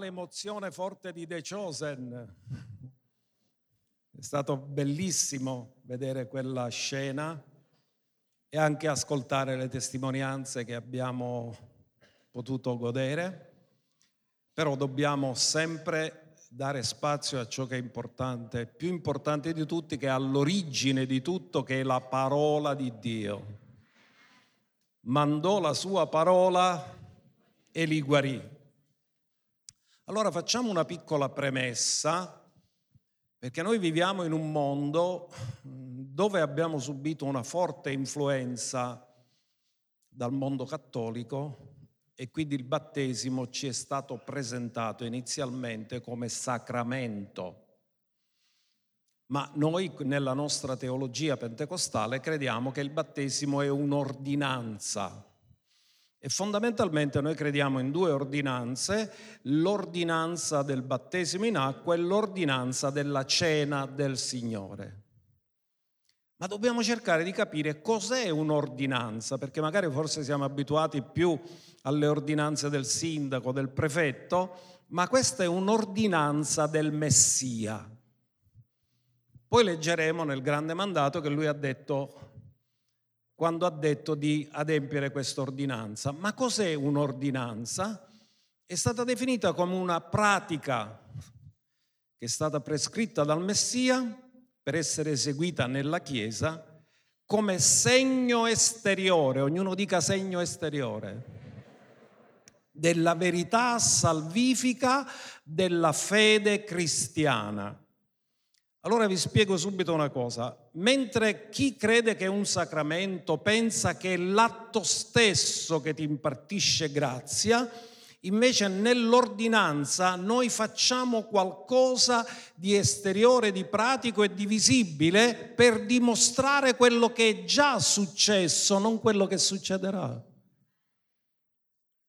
tale emozione forte di The Chosen. È stato bellissimo vedere quella scena e anche ascoltare le testimonianze che abbiamo potuto godere, però dobbiamo sempre dare spazio a ciò che è importante, più importante di tutti, che è all'origine di tutto, che è la parola di Dio. Mandò la sua parola e li guarì. Allora facciamo una piccola premessa, perché noi viviamo in un mondo dove abbiamo subito una forte influenza dal mondo cattolico e quindi il battesimo ci è stato presentato inizialmente come sacramento. Ma noi nella nostra teologia pentecostale crediamo che il battesimo è un'ordinanza e fondamentalmente noi crediamo in due ordinanze, l'ordinanza del battesimo in acqua e l'ordinanza della cena del Signore. Ma dobbiamo cercare di capire cos'è un'ordinanza, perché magari forse siamo abituati più alle ordinanze del sindaco, del prefetto, ma questa è un'ordinanza del Messia. Poi leggeremo nel grande mandato che lui ha detto quando ha detto di adempiere questa ordinanza. Ma cos'è un'ordinanza? È stata definita come una pratica che è stata prescritta dal Messia per essere eseguita nella Chiesa come segno esteriore, ognuno dica segno esteriore, della verità salvifica della fede cristiana. Allora vi spiego subito una cosa. Mentre chi crede che è un sacramento pensa che è l'atto stesso che ti impartisce grazia, invece nell'ordinanza noi facciamo qualcosa di esteriore, di pratico e di visibile per dimostrare quello che è già successo, non quello che succederà.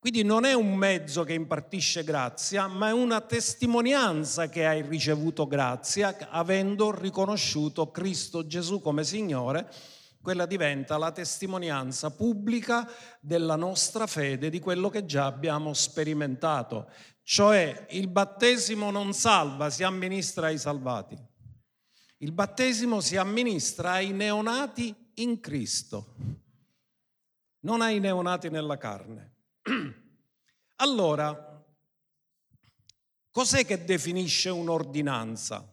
Quindi non è un mezzo che impartisce grazia, ma è una testimonianza che hai ricevuto grazia avendo riconosciuto Cristo Gesù come Signore. Quella diventa la testimonianza pubblica della nostra fede, di quello che già abbiamo sperimentato. Cioè il battesimo non salva, si amministra ai salvati. Il battesimo si amministra ai neonati in Cristo, non ai neonati nella carne. Allora, cos'è che definisce un'ordinanza?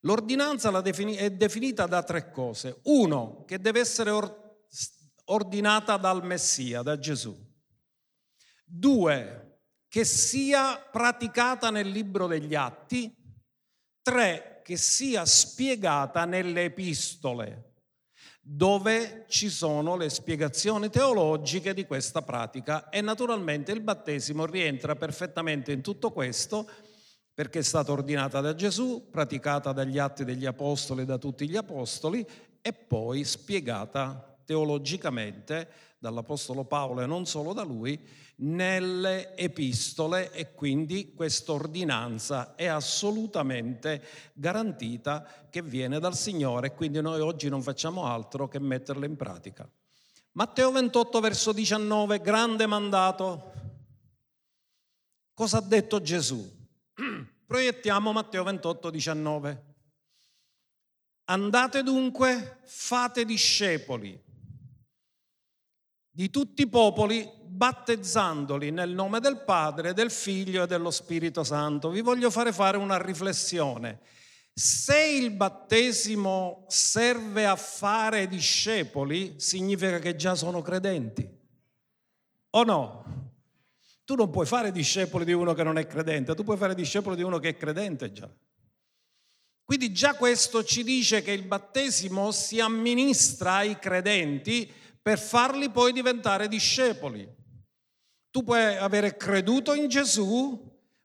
L'ordinanza è definita da tre cose. Uno, che deve essere ordinata dal Messia, da Gesù. Due, che sia praticata nel libro degli atti. Tre, che sia spiegata nelle epistole dove ci sono le spiegazioni teologiche di questa pratica. E naturalmente il battesimo rientra perfettamente in tutto questo perché è stata ordinata da Gesù, praticata dagli atti degli apostoli e da tutti gli apostoli e poi spiegata teologicamente dall'Apostolo Paolo e non solo da lui nelle epistole e quindi questa ordinanza è assolutamente garantita che viene dal Signore e quindi noi oggi non facciamo altro che metterla in pratica. Matteo 28 verso 19, grande mandato. Cosa ha detto Gesù? Proiettiamo Matteo 28 19. Andate dunque, fate discepoli di tutti i popoli, battezzandoli nel nome del Padre, del Figlio e dello Spirito Santo. Vi voglio fare fare una riflessione. Se il battesimo serve a fare discepoli, significa che già sono credenti. O no? Tu non puoi fare discepoli di uno che non è credente, tu puoi fare discepoli di uno che è credente già. Quindi già questo ci dice che il battesimo si amministra ai credenti per farli poi diventare discepoli. Tu puoi avere creduto in Gesù,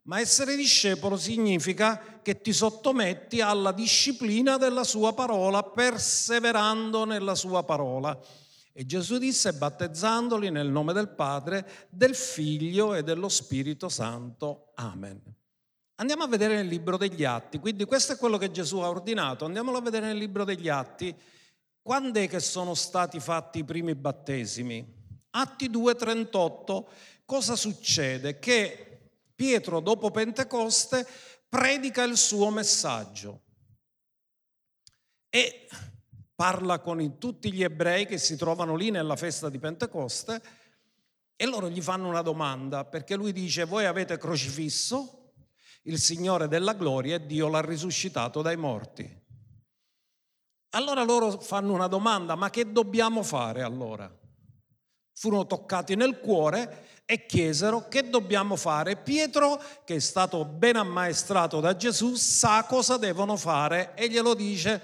ma essere discepolo significa che ti sottometti alla disciplina della sua parola, perseverando nella sua parola. E Gesù disse battezzandoli nel nome del Padre, del Figlio e dello Spirito Santo. Amen. Andiamo a vedere nel libro degli Atti, quindi questo è quello che Gesù ha ordinato, andiamolo a vedere nel libro degli Atti quando è che sono stati fatti i primi battesimi? Atti 2:38, cosa succede? Che Pietro dopo Pentecoste predica il suo messaggio e parla con tutti gli ebrei che si trovano lì nella festa di Pentecoste e loro gli fanno una domanda perché lui dice voi avete crocifisso il Signore della gloria e Dio l'ha risuscitato dai morti. Allora loro fanno una domanda, ma che dobbiamo fare allora? Furono toccati nel cuore e chiesero che dobbiamo fare. Pietro, che è stato ben ammaestrato da Gesù, sa cosa devono fare e glielo dice.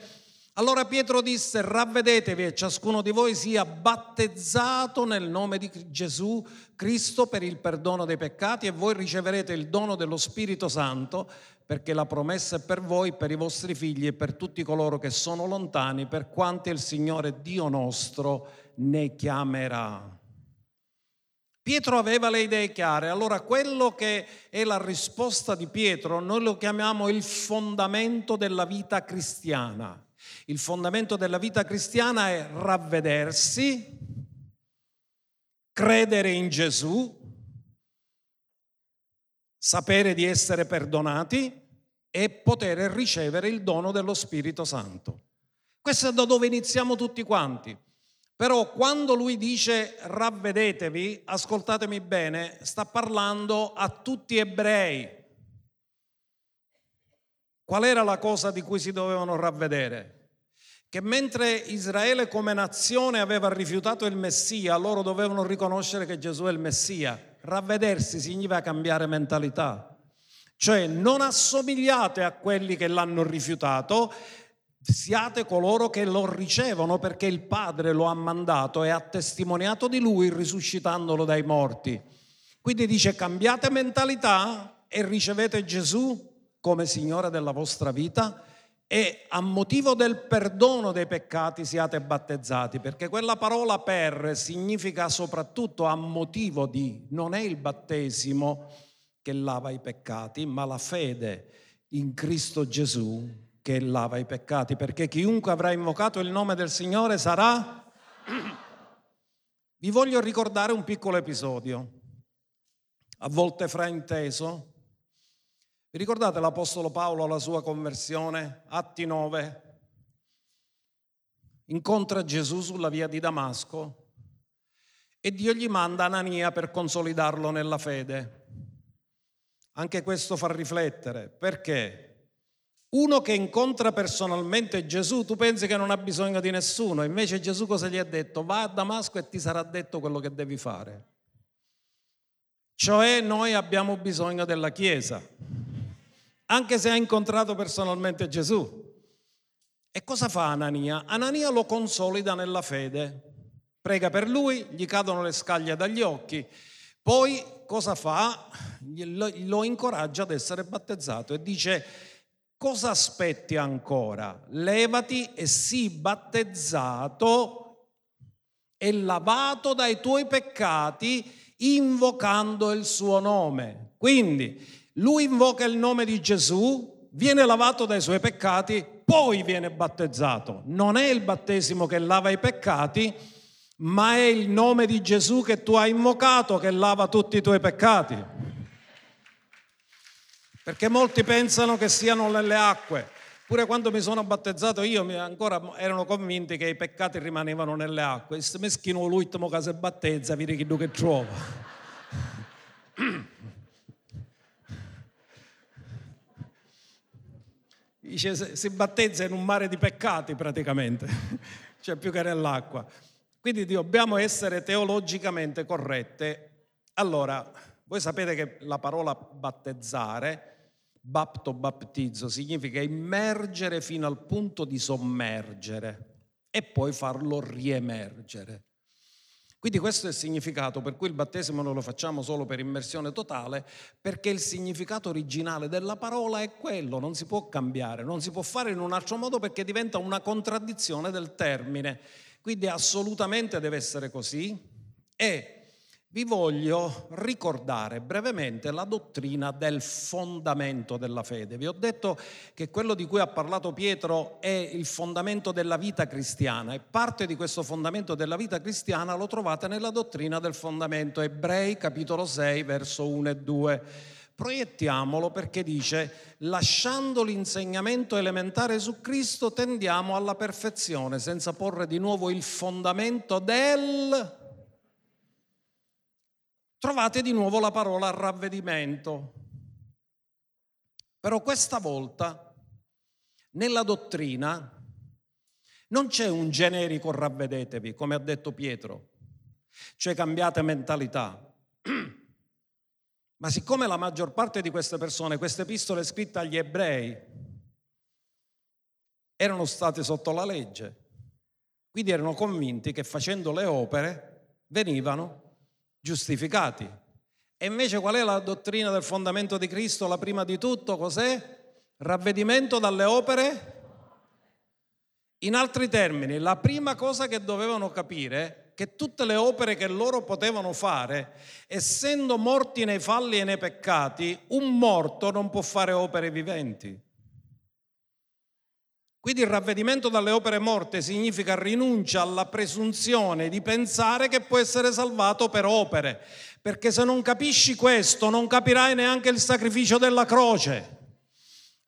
Allora Pietro disse, ravvedetevi e ciascuno di voi sia battezzato nel nome di Gesù Cristo per il perdono dei peccati e voi riceverete il dono dello Spirito Santo perché la promessa è per voi, per i vostri figli e per tutti coloro che sono lontani, per quanti il Signore Dio nostro ne chiamerà. Pietro aveva le idee chiare, allora quello che è la risposta di Pietro noi lo chiamiamo il fondamento della vita cristiana. Il fondamento della vita cristiana è ravvedersi, credere in Gesù, sapere di essere perdonati e poter ricevere il dono dello Spirito Santo. Questo è da dove iniziamo tutti quanti. Però quando lui dice ravvedetevi, ascoltatemi bene, sta parlando a tutti ebrei. Qual era la cosa di cui si dovevano ravvedere? Che mentre Israele come nazione aveva rifiutato il Messia, loro dovevano riconoscere che Gesù è il Messia. Ravvedersi significa cambiare mentalità. Cioè non assomigliate a quelli che l'hanno rifiutato, siate coloro che lo ricevono perché il Padre lo ha mandato e ha testimoniato di lui risuscitandolo dai morti. Quindi dice cambiate mentalità e ricevete Gesù come Signore della vostra vita e a motivo del perdono dei peccati siate battezzati, perché quella parola per significa soprattutto a motivo di, non è il battesimo che lava i peccati, ma la fede in Cristo Gesù che lava i peccati, perché chiunque avrà invocato il nome del Signore sarà... Vi voglio ricordare un piccolo episodio, a volte frainteso. Vi ricordate l'Apostolo Paolo alla sua conversione? Atti 9. Incontra Gesù sulla via di Damasco e Dio gli manda Anania per consolidarlo nella fede. Anche questo fa riflettere. Perché? Uno che incontra personalmente Gesù, tu pensi che non ha bisogno di nessuno, invece Gesù cosa gli ha detto? Va a Damasco e ti sarà detto quello che devi fare. Cioè noi abbiamo bisogno della Chiesa, anche se ha incontrato personalmente Gesù. E cosa fa Anania? Anania lo consolida nella fede, prega per lui, gli cadono le scaglie dagli occhi, poi cosa fa? Lo incoraggia ad essere battezzato e dice cosa aspetti ancora? Levati e sii battezzato e lavato dai tuoi peccati invocando il suo nome. Quindi lui invoca il nome di Gesù, viene lavato dai suoi peccati, poi viene battezzato. Non è il battesimo che lava i peccati, ma è il nome di Gesù che tu hai invocato che lava tutti i tuoi peccati. Perché molti pensano che siano nelle acque. Pure quando mi sono battezzato io ancora erano convinti che i peccati rimanevano nelle acque. Se meschino l'ultimo che si battezza, vedi chi che trova. Dice, si battezza in un mare di peccati praticamente, cioè più che nell'acqua. Quindi dobbiamo essere teologicamente corrette. Allora, voi sapete che la parola battezzare Bapto, battizzo, significa immergere fino al punto di sommergere e poi farlo riemergere. Quindi questo è il significato per cui il battesimo non lo facciamo solo per immersione totale, perché il significato originale della parola è quello, non si può cambiare, non si può fare in un altro modo perché diventa una contraddizione del termine. Quindi assolutamente deve essere così e vi voglio ricordare brevemente la dottrina del fondamento della fede. Vi ho detto che quello di cui ha parlato Pietro è il fondamento della vita cristiana e parte di questo fondamento della vita cristiana lo trovate nella dottrina del fondamento Ebrei capitolo 6 verso 1 e 2. proiettiamolo perché dice, lasciando l'insegnamento elementare su Cristo, tendiamo alla perfezione, senza porre di nuovo il fondamento del... Trovate di nuovo la parola ravvedimento. Però questa volta nella dottrina non c'è un generico ravvedetevi, come ha detto Pietro, cioè cambiate mentalità. Ma siccome la maggior parte di queste persone, queste epistole scritte agli ebrei, erano state sotto la legge, quindi erano convinti che facendo le opere venivano giustificati. E invece qual è la dottrina del fondamento di Cristo? La prima di tutto cos'è? Ravvedimento dalle opere in altri termini, la prima cosa che dovevano capire è che tutte le opere che loro potevano fare, essendo morti nei falli e nei peccati, un morto non può fare opere viventi. Quindi il ravvedimento dalle opere morte significa rinuncia alla presunzione di pensare che può essere salvato per opere, perché se non capisci questo non capirai neanche il sacrificio della croce.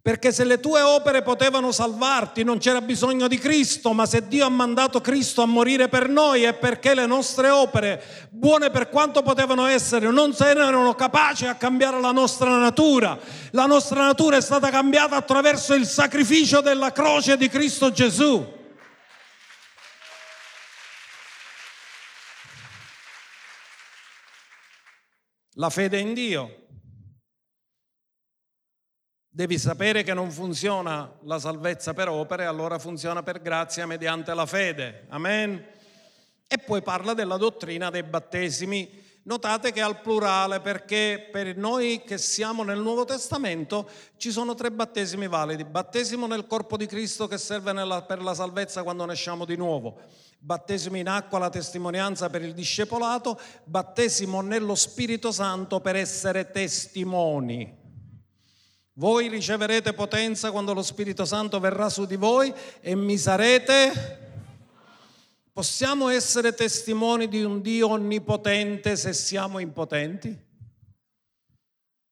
Perché se le tue opere potevano salvarti non c'era bisogno di Cristo, ma se Dio ha mandato Cristo a morire per noi è perché le nostre opere, buone per quanto potevano essere, non erano capaci a cambiare la nostra natura. La nostra natura è stata cambiata attraverso il sacrificio della croce di Cristo Gesù. La fede in Dio Devi sapere che non funziona la salvezza per opere, allora funziona per grazia mediante la fede. Amen. E poi parla della dottrina dei battesimi. Notate che è al plurale perché per noi che siamo nel Nuovo Testamento ci sono tre battesimi validi. Battesimo nel corpo di Cristo che serve nella, per la salvezza quando nasciamo di nuovo. Battesimo in acqua, la testimonianza per il discepolato. Battesimo nello Spirito Santo per essere testimoni. Voi riceverete potenza quando lo Spirito Santo verrà su di voi e mi sarete... Possiamo essere testimoni di un Dio onnipotente se siamo impotenti?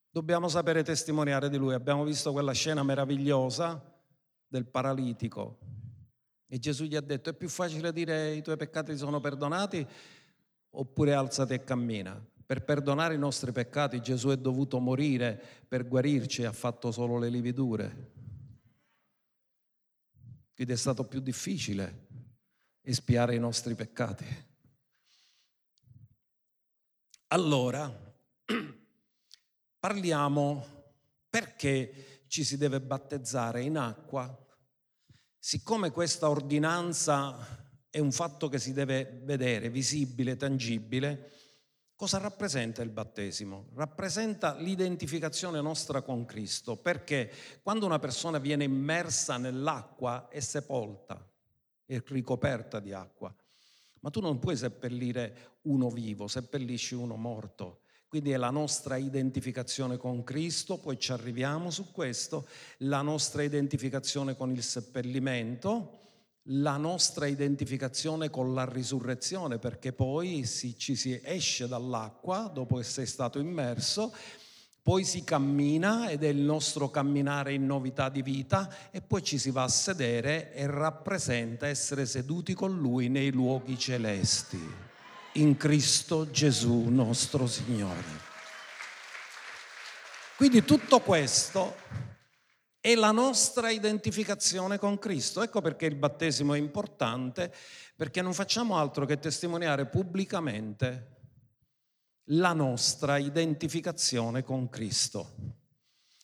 Dobbiamo sapere testimoniare di Lui. Abbiamo visto quella scena meravigliosa del paralitico. E Gesù gli ha detto, è più facile dire i tuoi peccati sono perdonati oppure alzati e cammina. Per perdonare i nostri peccati Gesù è dovuto morire, per guarirci ha fatto solo le lividure. Quindi è stato più difficile espiare i nostri peccati. Allora, parliamo perché ci si deve battezzare in acqua. Siccome questa ordinanza è un fatto che si deve vedere, visibile, tangibile, Cosa rappresenta il battesimo? Rappresenta l'identificazione nostra con Cristo, perché quando una persona viene immersa nell'acqua è sepolta, è ricoperta di acqua. Ma tu non puoi seppellire uno vivo, seppellisci uno morto. Quindi è la nostra identificazione con Cristo, poi ci arriviamo su questo, la nostra identificazione con il seppellimento, la nostra identificazione con la risurrezione, perché poi si, ci si esce dall'acqua dopo sei stato immerso, poi si cammina ed è il nostro camminare in novità di vita e poi ci si va a sedere e rappresenta essere seduti con Lui nei luoghi celesti, in Cristo Gesù nostro Signore. Quindi tutto questo è la nostra identificazione con Cristo. Ecco perché il battesimo è importante, perché non facciamo altro che testimoniare pubblicamente la nostra identificazione con Cristo.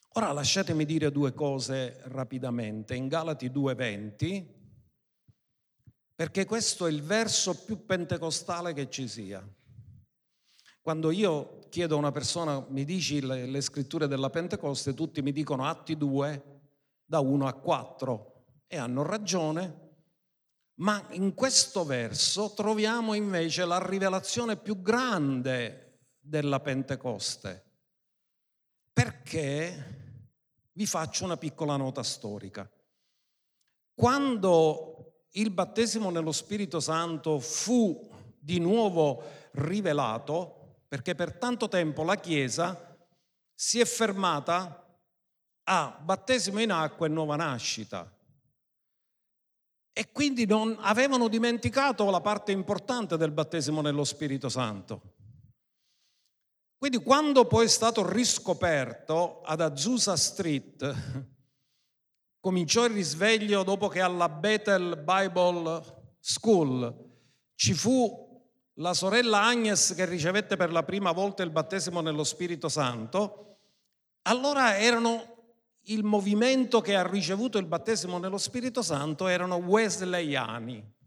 Ora lasciatemi dire due cose rapidamente. In Galati 2:20, perché questo è il verso più pentecostale che ci sia. Quando io chiedo a una persona, mi dici le, le scritture della Pentecoste, tutti mi dicono Atti 2, da 1 a 4 e hanno ragione, ma in questo verso troviamo invece la rivelazione più grande della Pentecoste. Perché vi faccio una piccola nota storica. Quando il battesimo nello Spirito Santo fu di nuovo rivelato, perché per tanto tempo la Chiesa si è fermata a battesimo in acqua e nuova nascita. E quindi non avevano dimenticato la parte importante del battesimo nello Spirito Santo. Quindi quando poi è stato riscoperto ad Azusa Street, cominciò il risveglio dopo che alla Bethel Bible School ci fu la sorella Agnes che ricevette per la prima volta il battesimo nello Spirito Santo, allora erano il movimento che ha ricevuto il battesimo nello Spirito Santo erano wesleyani.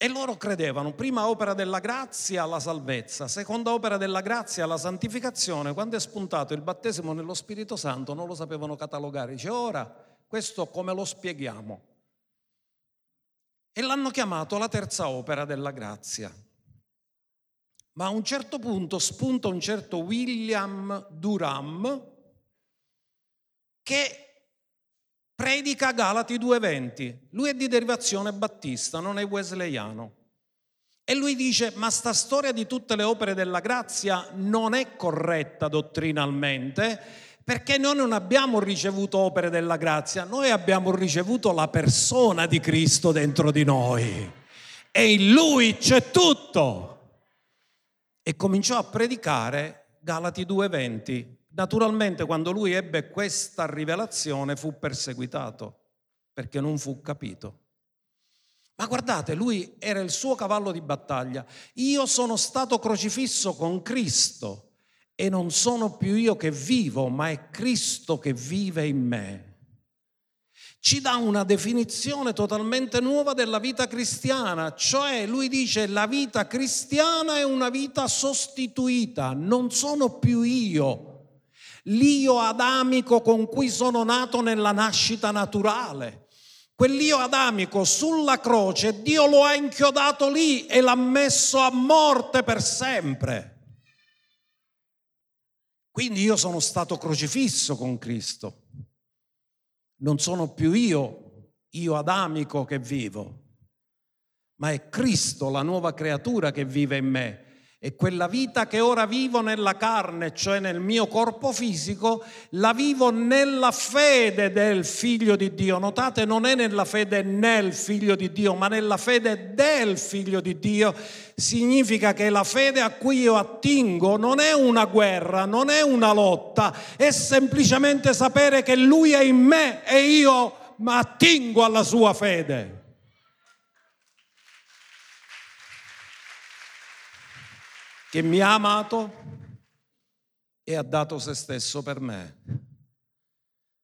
E loro credevano, prima opera della grazia la salvezza, seconda opera della grazia la santificazione. Quando è spuntato il battesimo nello Spirito Santo non lo sapevano catalogare. Dice, ora questo come lo spieghiamo? E l'hanno chiamato la terza opera della grazia. Ma a un certo punto spunta un certo William Durham, che predica Galati 2.20. Lui è di derivazione battista, non è wesleyano. E lui dice, ma sta storia di tutte le opere della grazia non è corretta dottrinalmente, perché noi non abbiamo ricevuto opere della grazia, noi abbiamo ricevuto la persona di Cristo dentro di noi. E in lui c'è tutto. E cominciò a predicare Galati 2.20 Naturalmente quando lui ebbe questa rivelazione fu perseguitato perché non fu capito. Ma guardate, lui era il suo cavallo di battaglia. Io sono stato crocifisso con Cristo e non sono più io che vivo, ma è Cristo che vive in me. Ci dà una definizione totalmente nuova della vita cristiana, cioè lui dice la vita cristiana è una vita sostituita, non sono più io l'io adamico con cui sono nato nella nascita naturale. Quell'io adamico sulla croce, Dio lo ha inchiodato lì e l'ha messo a morte per sempre. Quindi io sono stato crocifisso con Cristo. Non sono più io, io adamico che vivo, ma è Cristo, la nuova creatura che vive in me e quella vita che ora vivo nella carne, cioè nel mio corpo fisico, la vivo nella fede del figlio di Dio. Notate, non è nella fede nel figlio di Dio, ma nella fede del figlio di Dio. Significa che la fede a cui io attingo non è una guerra, non è una lotta, è semplicemente sapere che Lui è in me e io attingo alla sua fede. Che mi ha amato e ha dato se stesso per me.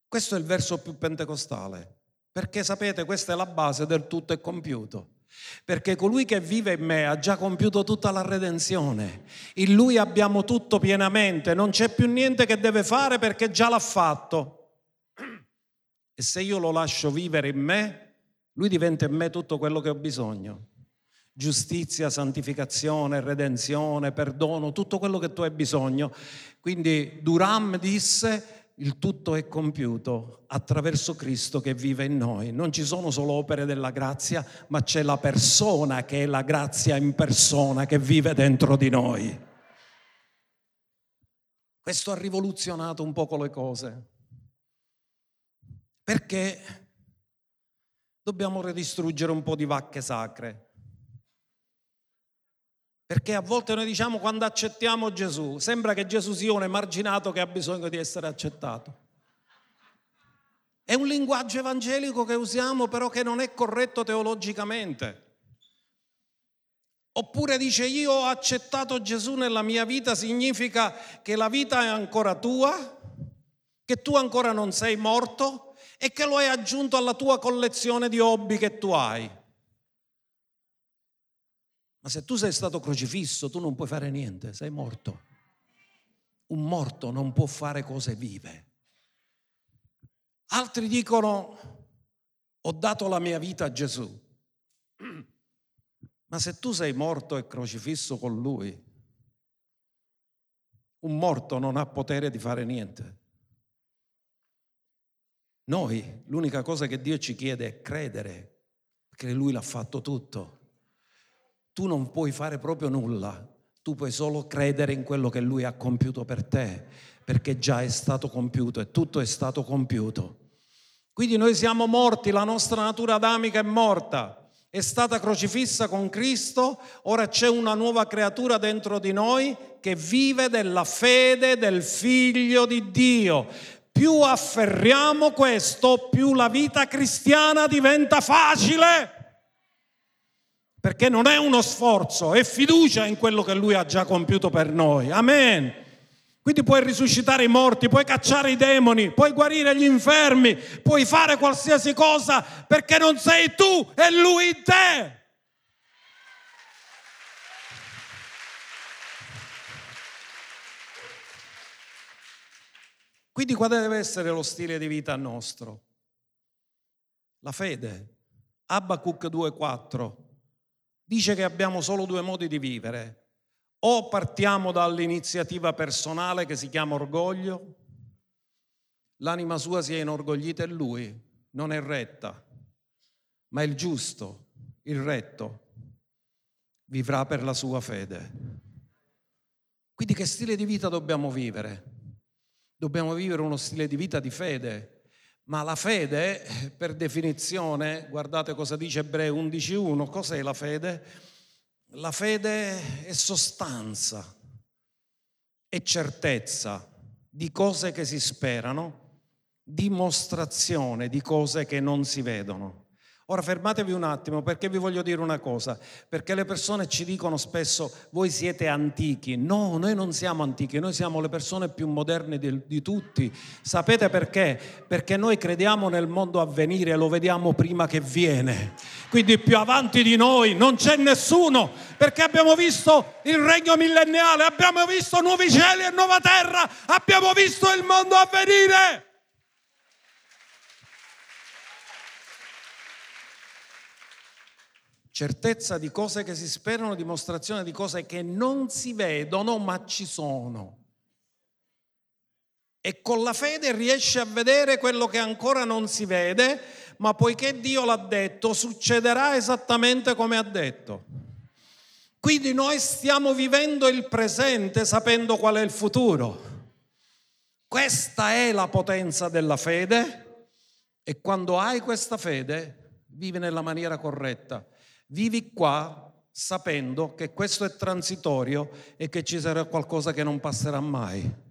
Questo è il verso più pentecostale, perché sapete, questa è la base del tutto è compiuto. Perché colui che vive in me ha già compiuto tutta la redenzione. In lui abbiamo tutto pienamente, non c'è più niente che deve fare perché già l'ha fatto. E se io lo lascio vivere in me, lui diventa in me tutto quello che ho bisogno giustizia, santificazione, redenzione, perdono, tutto quello che tu hai bisogno. Quindi Duram disse il tutto è compiuto attraverso Cristo che vive in noi. Non ci sono solo opere della grazia, ma c'è la persona che è la grazia in persona che vive dentro di noi. Questo ha rivoluzionato un poco le cose. Perché dobbiamo ridistruggere un po' di vacche sacre. Perché a volte noi diciamo quando accettiamo Gesù, sembra che Gesù sia un emarginato che ha bisogno di essere accettato. È un linguaggio evangelico che usiamo però che non è corretto teologicamente. Oppure dice io ho accettato Gesù nella mia vita significa che la vita è ancora tua, che tu ancora non sei morto e che lo hai aggiunto alla tua collezione di hobby che tu hai. Ma se tu sei stato crocifisso, tu non puoi fare niente, sei morto. Un morto non può fare cose vive. Altri dicono, ho dato la mia vita a Gesù. Ma se tu sei morto e crocifisso con lui, un morto non ha potere di fare niente. Noi, l'unica cosa che Dio ci chiede è credere, perché lui l'ha fatto tutto tu non puoi fare proprio nulla. Tu puoi solo credere in quello che Lui ha compiuto per te, perché già è stato compiuto e tutto è stato compiuto. Quindi noi siamo morti, la nostra natura adamica è morta, è stata crocifissa con Cristo, ora c'è una nuova creatura dentro di noi che vive della fede del figlio di Dio. Più afferriamo questo, più la vita cristiana diventa facile. Perché non è uno sforzo, è fiducia in quello che lui ha già compiuto per noi. Amen. Quindi puoi risuscitare i morti, puoi cacciare i demoni, puoi guarire gli infermi, puoi fare qualsiasi cosa perché non sei tu, è lui in te. Quindi quale deve essere lo stile di vita nostro? La fede. Abacuc 2,4 dice che abbiamo solo due modi di vivere o partiamo dall'iniziativa personale che si chiama orgoglio, l'anima sua si è inorgoglita e lui non è retta, ma il giusto, il retto, vivrà per la sua fede. Quindi che stile di vita dobbiamo vivere? Dobbiamo vivere uno stile di vita di fede, ma la fede, per definizione, guardate cosa dice Ebreo 11.1, cos'è la fede? La fede è sostanza, è certezza di cose che si sperano, dimostrazione di cose che non si vedono. Ora fermatevi un attimo perché vi voglio dire una cosa, perché le persone ci dicono spesso voi siete antichi, no, noi non siamo antichi, noi siamo le persone più moderne di, di tutti. Sapete perché? Perché noi crediamo nel mondo a venire lo vediamo prima che viene. Quindi più avanti di noi non c'è nessuno, perché abbiamo visto il regno millenniale, abbiamo visto nuovi cieli e nuova terra, abbiamo visto il mondo a venire. Certezza di cose che si sperano, dimostrazione di cose che non si vedono ma ci sono. E con la fede riesce a vedere quello che ancora non si vede, ma poiché Dio l'ha detto, succederà esattamente come ha detto. Quindi noi stiamo vivendo il presente sapendo qual è il futuro. Questa è la potenza della fede e quando hai questa fede vivi nella maniera corretta Vivi qua sapendo che questo è transitorio e che ci sarà qualcosa che non passerà mai.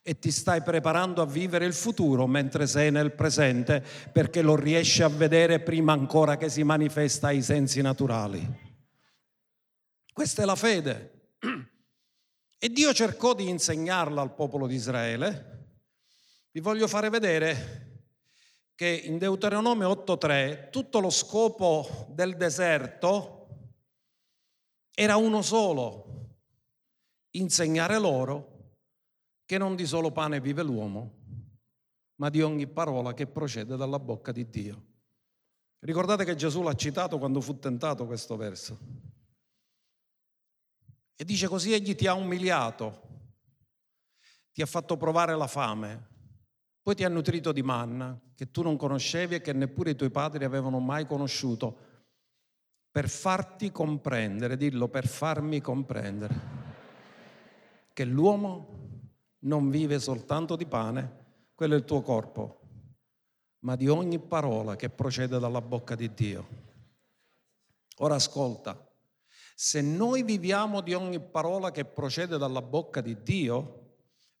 E ti stai preparando a vivere il futuro mentre sei nel presente perché lo riesci a vedere prima ancora che si manifesta ai sensi naturali. Questa è la fede. E Dio cercò di insegnarla al popolo di Israele. Vi voglio fare vedere che in Deuteronomio 8.3 tutto lo scopo del deserto era uno solo, insegnare loro che non di solo pane vive l'uomo, ma di ogni parola che procede dalla bocca di Dio. Ricordate che Gesù l'ha citato quando fu tentato questo verso. E dice così egli ti ha umiliato, ti ha fatto provare la fame, poi ti ha nutrito di manna che tu non conoscevi e che neppure i tuoi padri avevano mai conosciuto, per farti comprendere, dillo, per farmi comprendere, che l'uomo non vive soltanto di pane, quello è il tuo corpo, ma di ogni parola che procede dalla bocca di Dio. Ora ascolta, se noi viviamo di ogni parola che procede dalla bocca di Dio,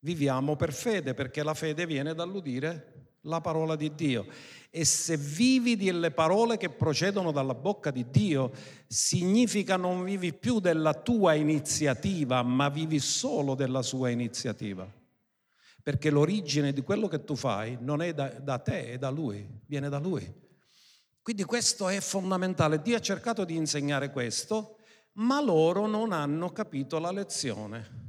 Viviamo per fede perché la fede viene dall'udire la parola di Dio. E se vivi delle parole che procedono dalla bocca di Dio, significa non vivi più della tua iniziativa, ma vivi solo della sua iniziativa. Perché l'origine di quello che tu fai non è da, da te, è da Lui, viene da Lui. Quindi questo è fondamentale. Dio ha cercato di insegnare questo, ma loro non hanno capito la lezione.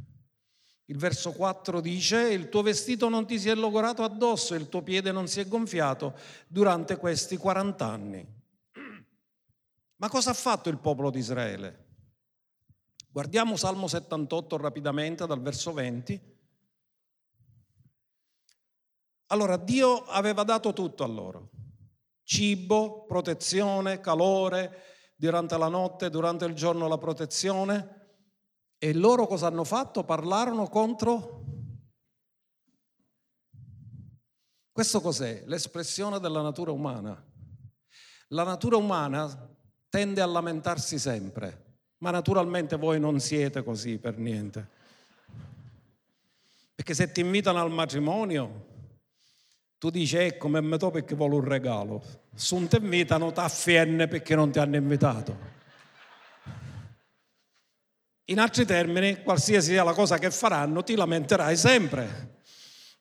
Il verso 4 dice, il tuo vestito non ti si è logorato addosso, il tuo piede non si è gonfiato durante questi 40 anni. Ma cosa ha fatto il popolo di Israele? Guardiamo Salmo 78 rapidamente dal verso 20. Allora Dio aveva dato tutto a loro, cibo, protezione, calore, durante la notte, durante il giorno la protezione, E loro cosa hanno fatto? Parlarono contro... Questo cos'è? L'espressione della natura umana. La natura umana tende a lamentarsi sempre, ma naturalmente voi non siete così per niente. Perché se ti invitano al matrimonio, tu dici ecco, mi metto perché vuole un regalo. Se non ti invitano, ti affienne perché non ti hanno invitato. In altri termini, qualsiasi sia la cosa che faranno, ti lamenterai sempre.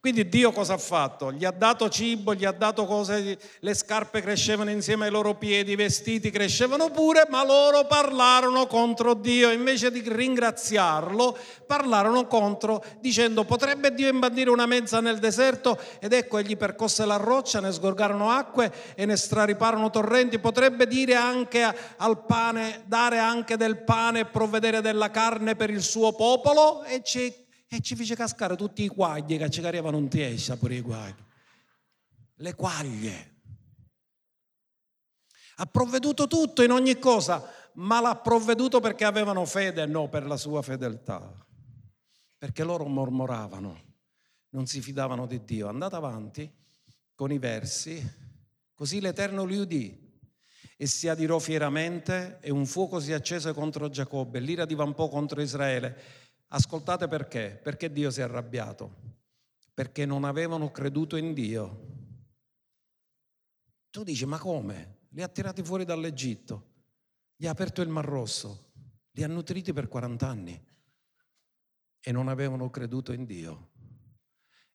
Quindi Dio cosa ha fatto? Gli ha dato cibo, gli ha dato cose, le scarpe crescevano insieme ai loro piedi, i vestiti crescevano pure, ma loro parlarono contro Dio. Invece di ringraziarlo, parlarono contro, dicendo potrebbe Dio imbandire una mezza nel deserto? Ed ecco, egli percosse la roccia, ne sgorgarono acque e ne strariparono torrenti. Potrebbe dire anche al pane, dare anche del pane e provvedere della carne per il suo popolo? E ci e ci fece cascare tutti i quagli che ci carivano un tiescia pure i quagli. Le quaglie. Ha provveduto tutto in ogni cosa, ma l'ha provveduto perché avevano fede e no per la sua fedeltà. Perché loro mormoravano, non si fidavano di Dio. Andate avanti con i versi, così l'Eterno li udì e si adirò fieramente e un fuoco si accese contro Giacobbe, l'ira divampò contro Israele Ascoltate perché? Perché Dio si è arrabbiato? Perché non avevano creduto in Dio. Tu dici, ma come? Li ha tirati fuori dall'Egitto, gli ha aperto il Mar Rosso, li ha nutriti per 40 anni e non avevano creduto in Dio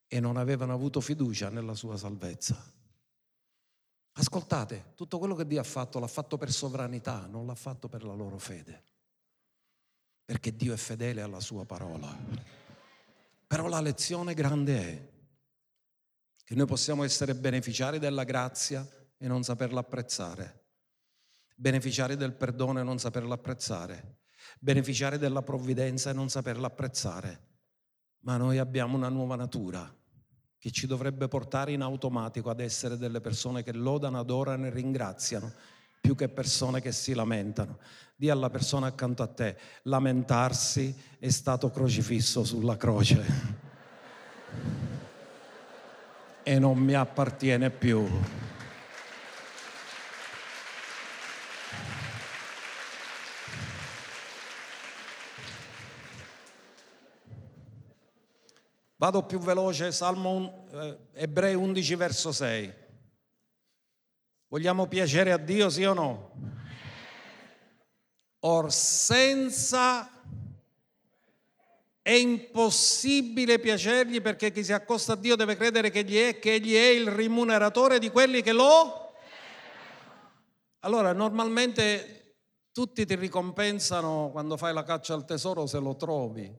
e non avevano avuto fiducia nella sua salvezza. Ascoltate, tutto quello che Dio ha fatto l'ha fatto per sovranità, non l'ha fatto per la loro fede perché Dio è fedele alla sua parola. Però la lezione grande è che noi possiamo essere beneficiari della grazia e non saperla apprezzare, beneficiari del perdono e non saperla apprezzare, beneficiari della provvidenza e non saperla apprezzare, ma noi abbiamo una nuova natura che ci dovrebbe portare in automatico ad essere delle persone che lodano, adorano e ringraziano più che persone che si lamentano. Dì alla persona accanto a te, lamentarsi è stato crocifisso sulla croce e non mi appartiene più. Vado più veloce, Salmo eh, Ebrei 11 verso 6. Vogliamo piacere a Dio, sì o no? Or senza è impossibile piacergli perché chi si accosta a Dio deve credere che egli è, che egli è il rimuneratore di quelli che lo... Allora, normalmente tutti ti ricompensano quando fai la caccia al tesoro se lo trovi,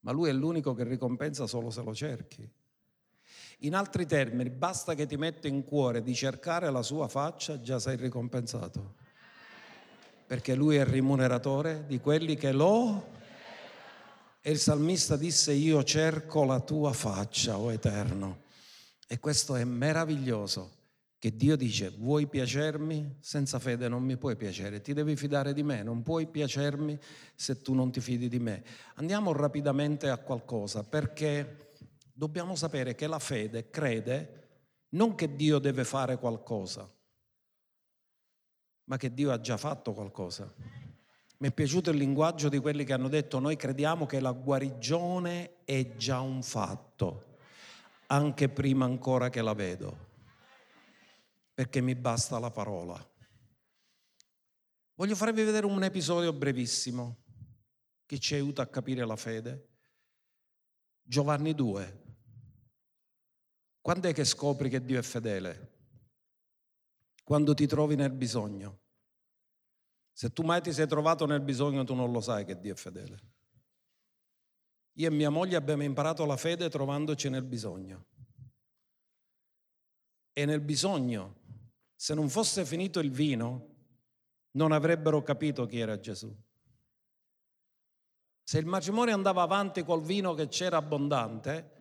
ma lui è l'unico che ricompensa solo se lo cerchi. In altri termini, basta che ti metti in cuore di cercare la sua faccia, già sei ricompensato. Perché lui è il rimuneratore di quelli che lo... E il salmista disse, io cerco la tua faccia, o oh Eterno. E questo è meraviglioso, che Dio dice, vuoi piacermi? Senza fede non mi puoi piacere, ti devi fidare di me, non puoi piacermi se tu non ti fidi di me. Andiamo rapidamente a qualcosa, perché dobbiamo sapere che la fede crede non che Dio deve fare qualcosa, ma che Dio ha già fatto qualcosa. Mi è piaciuto il linguaggio di quelli che hanno detto noi crediamo che la guarigione è già un fatto, anche prima ancora che la vedo, perché mi basta la parola. Voglio farvi vedere un episodio brevissimo che ci aiuta a capire la fede. Giovanni 2, quando è che scopri che Dio è fedele? Quando ti trovi nel bisogno. Se tu mai ti sei trovato nel bisogno, tu non lo sai che Dio è fedele. Io e mia moglie abbiamo imparato la fede trovandoci nel bisogno. E nel bisogno, se non fosse finito il vino, non avrebbero capito chi era Gesù. Se il matrimonio andava avanti col vino che c'era abbondante,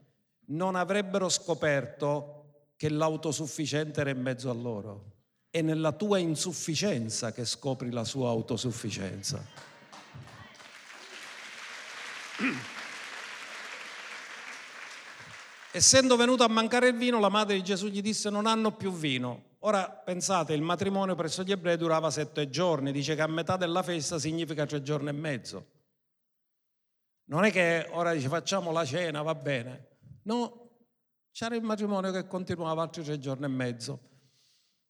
non avrebbero scoperto che l'autosufficiente era in mezzo a loro. È nella tua insufficienza che scopri la sua autosufficienza. Essendo venuto a mancare il vino, la madre di Gesù gli disse non hanno più vino. Ora pensate, il matrimonio presso gli ebrei durava sette giorni, dice che a metà della festa significa tre giorni e mezzo. Non è che ora dice facciamo la cena, va bene. No, c'era il matrimonio che continuava altri tre giorni e mezzo.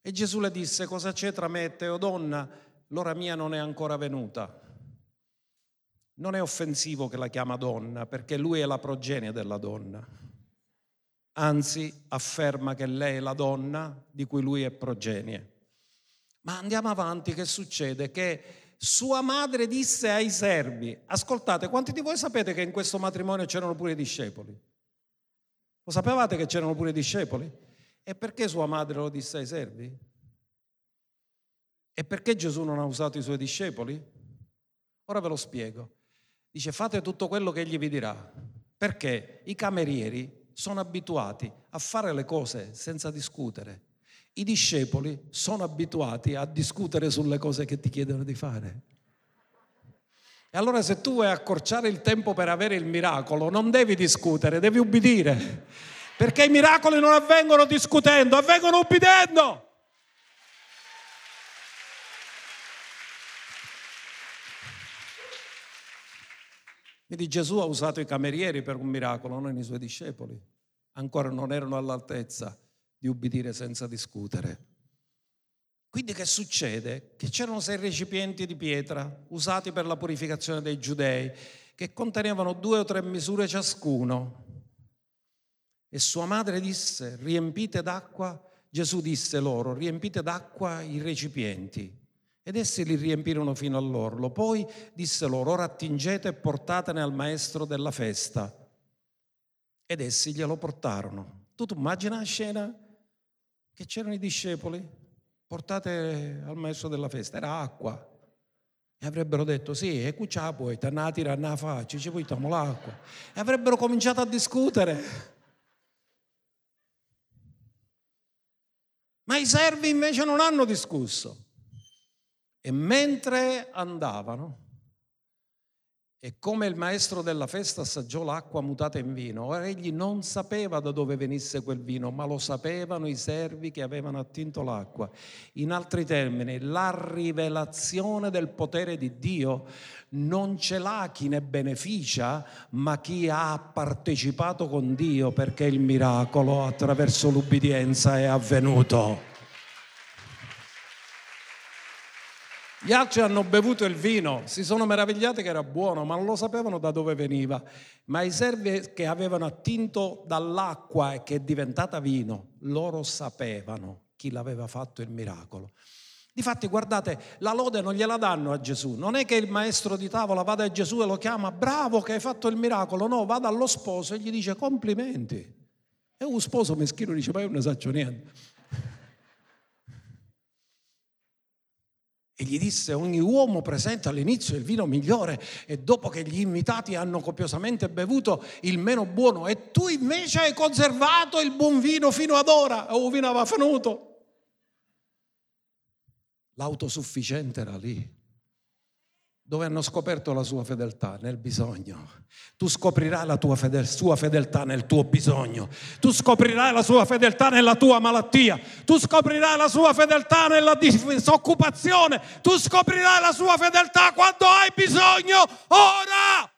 E Gesù le disse, cosa c'è tra me e te, o donna? L'ora mia non è ancora venuta. Non è offensivo che la chiama donna, perché lui è la progenie della donna. Anzi, afferma che lei è la donna di cui lui è progenie. Ma andiamo avanti, che succede? Che sua madre disse ai servi, ascoltate, quanti di voi sapete che in questo matrimonio c'erano pure i discepoli? Lo sapevate che c'erano pure i discepoli? E perché sua madre lo disse ai servi? E perché Gesù non ha usato i suoi discepoli? Ora ve lo spiego. Dice fate tutto quello che egli vi dirà, perché i camerieri sono abituati a fare le cose senza discutere. I discepoli sono abituati a discutere sulle cose che ti chiedono di fare. E allora se tu vuoi accorciare il tempo per avere il miracolo, non devi discutere, devi ubbidire. Perché i miracoli non avvengono discutendo, avvengono ubbidendo. Quindi Gesù ha usato i camerieri per un miracolo, non i suoi discepoli. Ancora non erano all'altezza di ubbidire senza discutere. Quindi che succede? Che c'erano sei recipienti di pietra usati per la purificazione dei giudei, che contenevano due o tre misure ciascuno. E sua madre disse, riempite d'acqua, Gesù disse loro, riempite d'acqua i recipienti. Ed essi li riempirono fino all'orlo. Poi disse loro, ora attingete e portatene al maestro della festa. Ed essi glielo portarono. Tu, tu immagina la scena? Che c'erano i discepoli, portate al maestro della festa, era acqua. E avrebbero detto, sì, e qui c'è poi, a tirare faccia, ci poi l'acqua. E avrebbero cominciato a discutere. Ma i servi invece non hanno discusso. E mentre andavano, e come il maestro della festa assaggiò l'acqua mutata in vino, ora egli non sapeva da dove venisse quel vino, ma lo sapevano i servi che avevano attinto l'acqua. In altri termini, la rivelazione del potere di Dio non ce l'ha chi ne beneficia, ma chi ha partecipato con Dio perché il miracolo attraverso l'ubbidienza è avvenuto. Gli altri hanno bevuto il vino, si sono meravigliati che era buono, ma non lo sapevano da dove veniva. Ma i servi che avevano attinto dall'acqua e che è diventata vino, loro sapevano chi l'aveva fatto il miracolo. Difatti, guardate, la lode non gliela danno a Gesù. Non è che il maestro di tavola vada a Gesù e lo chiama bravo che hai fatto il miracolo. No, va dallo sposo e gli dice complimenti. E un sposo meschino dice, ma io non ne saccio niente. E gli disse, ogni uomo presenta all'inizio il vino migliore e dopo che gli invitati hanno copiosamente bevuto il meno buono e tu invece hai conservato il buon vino fino ad ora, o vino aveva venuto. L'autosufficiente era lì dove hanno scoperto la sua fedeltà nel bisogno. Tu scoprirai la tua fedel- sua fedeltà nel tuo bisogno. Tu scoprirai la sua fedeltà nella tua malattia. Tu scoprirai la sua fedeltà nella disoccupazione. Tu scoprirai la sua fedeltà quando hai bisogno ora.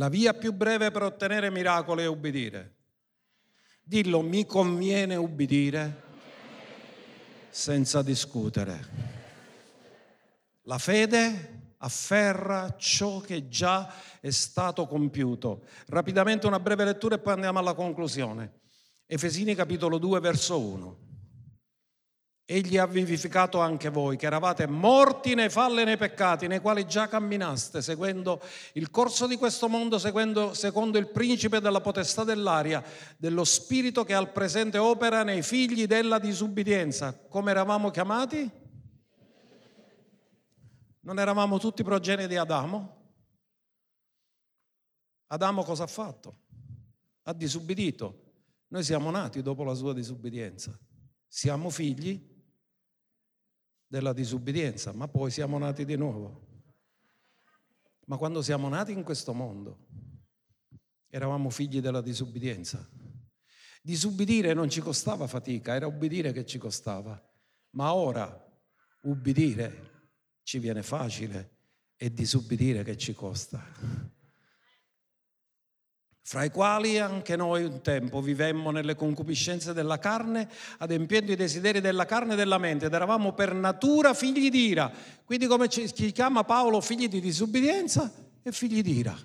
La via più breve per ottenere miracoli è ubbidire. Dillo, mi conviene ubbidire senza discutere. La fede afferra ciò che già è stato compiuto. Rapidamente una breve lettura e poi andiamo alla conclusione. Efesini capitolo 2 verso 1. Egli ha vivificato anche voi, che eravate morti nei falli e nei peccati, nei quali già camminaste, seguendo il corso di questo mondo, seguendo, secondo il principe della potestà dell'aria, dello spirito che al presente opera nei figli della disubbidienza. Come eravamo chiamati? Non eravamo tutti progenie di Adamo? Adamo cosa ha fatto? ha disubbidito. Noi siamo nati dopo la sua disubbidienza. Siamo figli della disubbidienza, ma poi siamo nati di nuovo. Ma quando siamo nati in questo mondo, eravamo figli della disubbidienza. Disubbidire non ci costava fatica, era ubbidire che ci costava. Ma ora ubbidire ci viene facile e disubbidire che ci costa. Fra i quali anche noi un tempo vivemmo nelle concupiscenze della carne, adempiendo i desideri della carne e della mente, ed eravamo per natura figli di ira. Quindi come ci chiama Paolo figli di disubbidienza e figli di ira.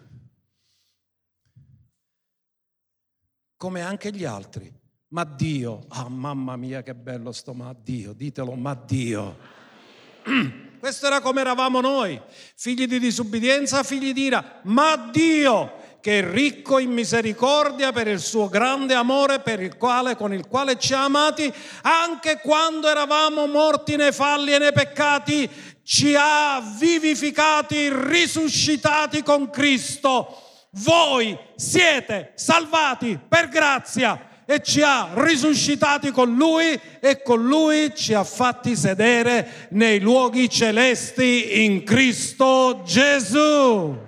Come anche gli altri. Ma Dio, ah mamma mia che bello sto ma Dio, ditelo ma Dio. Questo era come eravamo noi, figli di disubbidienza, figli di ira, ma Dio che è ricco in misericordia per il suo grande amore per il quale, con il quale ci ha amati, anche quando eravamo morti nei falli e nei peccati, ci ha vivificati, risuscitati con Cristo. Voi siete salvati per grazia e ci ha risuscitati con lui e con lui ci ha fatti sedere nei luoghi celesti in Cristo Gesù.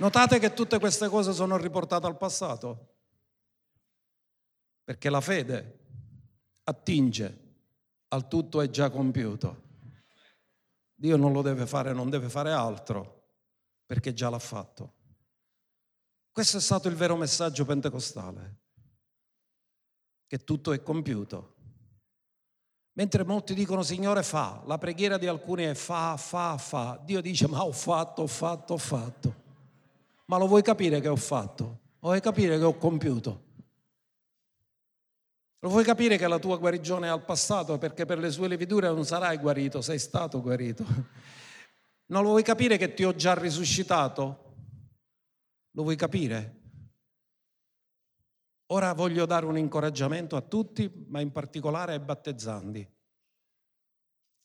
Notate che tutte queste cose sono riportate al passato, perché la fede attinge al tutto è già compiuto. Dio non lo deve fare, non deve fare altro, perché già l'ha fatto. Questo è stato il vero messaggio pentecostale, che tutto è compiuto. Mentre molti dicono Signore fa, la preghiera di alcuni è fa, fa, fa. Dio dice ma ho fatto, ho fatto, ho fatto. Ma lo vuoi capire che ho fatto? O vuoi capire che ho compiuto? Lo vuoi capire che la tua guarigione è al passato perché per le sue levidure non sarai guarito, sei stato guarito. Non lo vuoi capire che ti ho già risuscitato? Lo vuoi capire? Ora voglio dare un incoraggiamento a tutti, ma in particolare ai battezzanti.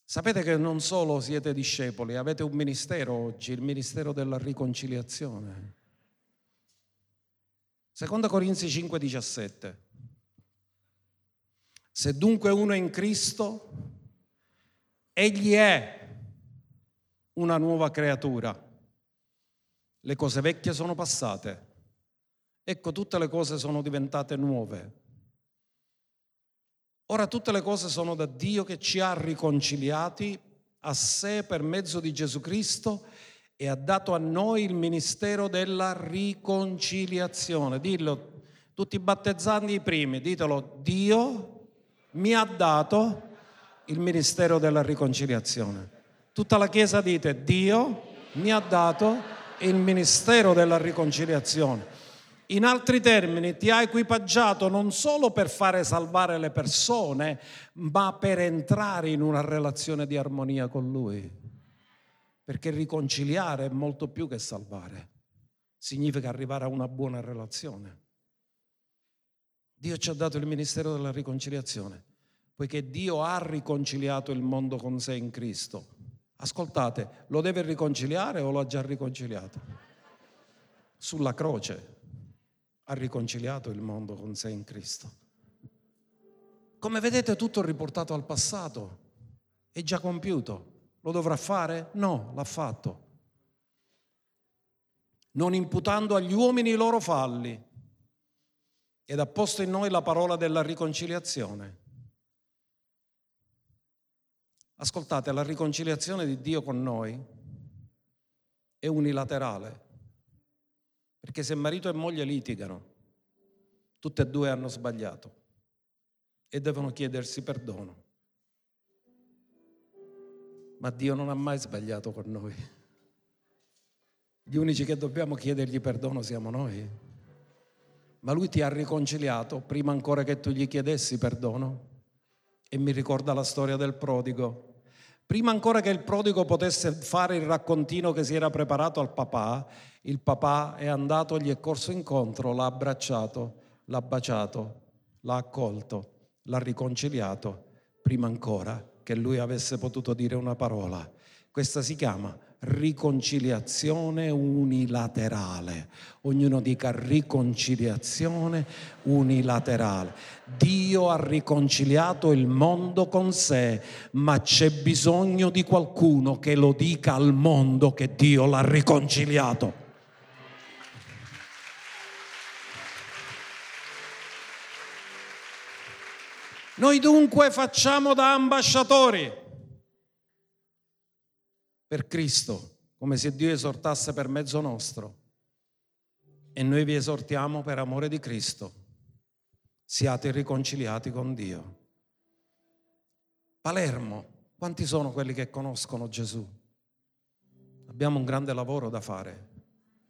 Sapete che non solo siete discepoli, avete un ministero oggi, il ministero della riconciliazione. Seconda Corinzi 5:17. Se dunque uno è in Cristo, egli è una nuova creatura. Le cose vecchie sono passate. Ecco, tutte le cose sono diventate nuove. Ora tutte le cose sono da Dio che ci ha riconciliati a sé per mezzo di Gesù Cristo e ha dato a noi il ministero della riconciliazione. Dillo, tutti i battezzanti i primi, ditelo, Dio mi ha dato il ministero della riconciliazione. Tutta la Chiesa dite, Dio mi ha dato il ministero della riconciliazione. In altri termini, ti ha equipaggiato non solo per fare salvare le persone, ma per entrare in una relazione di armonia con Lui. Perché riconciliare è molto più che salvare. Significa arrivare a una buona relazione. Dio ci ha dato il ministero della riconciliazione, poiché Dio ha riconciliato il mondo con sé in Cristo. Ascoltate, lo deve riconciliare o lo ha già riconciliato? Sulla croce ha riconciliato il mondo con sé in Cristo. Come vedete tutto riportato al passato, è già compiuto. Lo dovrà fare? No, l'ha fatto. Non imputando agli uomini i loro falli, ed ha posto in noi la parola della riconciliazione. Ascoltate, la riconciliazione di Dio con noi è unilaterale, perché se marito e moglie litigano, tutte e due hanno sbagliato e devono chiedersi perdono. Ma Dio non ha mai sbagliato con noi. Gli unici che dobbiamo chiedergli perdono siamo noi ma lui ti ha riconciliato prima ancora che tu gli chiedessi perdono. E mi ricorda la storia del prodigo. Prima ancora che il prodigo potesse fare il raccontino che si era preparato al papà, il papà è andato, gli è corso incontro, l'ha abbracciato, l'ha baciato, l'ha accolto, l'ha riconciliato, prima ancora che lui avesse potuto dire una parola. Questa si chiama riconciliazione unilaterale. Ognuno dica riconciliazione unilaterale. Dio ha riconciliato il mondo con sé, ma c'è bisogno di qualcuno che lo dica al mondo che Dio l'ha riconciliato. Noi dunque facciamo da ambasciatori per Cristo, come se Dio esortasse per mezzo nostro. E noi vi esortiamo per amore di Cristo. Siate riconciliati con Dio. Palermo, quanti sono quelli che conoscono Gesù? Abbiamo un grande lavoro da fare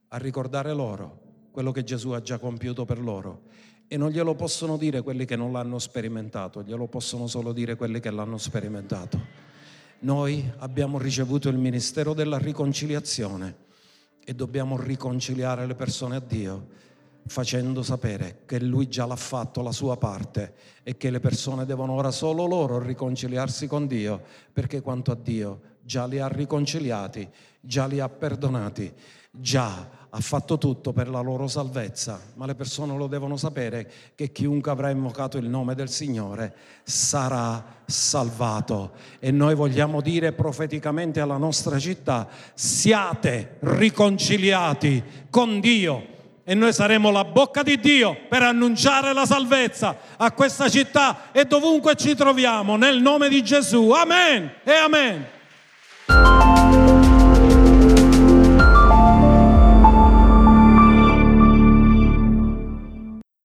a ricordare loro quello che Gesù ha già compiuto per loro e non glielo possono dire quelli che non l'hanno sperimentato, glielo possono solo dire quelli che l'hanno sperimentato. Noi abbiamo ricevuto il ministero della riconciliazione e dobbiamo riconciliare le persone a Dio facendo sapere che Lui già l'ha fatto la sua parte e che le persone devono ora solo loro riconciliarsi con Dio perché quanto a Dio già li ha riconciliati, già li ha perdonati, già ha fatto tutto per la loro salvezza, ma le persone lo devono sapere che chiunque avrà invocato il nome del Signore sarà salvato. E noi vogliamo dire profeticamente alla nostra città, siate riconciliati con Dio e noi saremo la bocca di Dio per annunciare la salvezza a questa città e dovunque ci troviamo nel nome di Gesù. Amen e amen.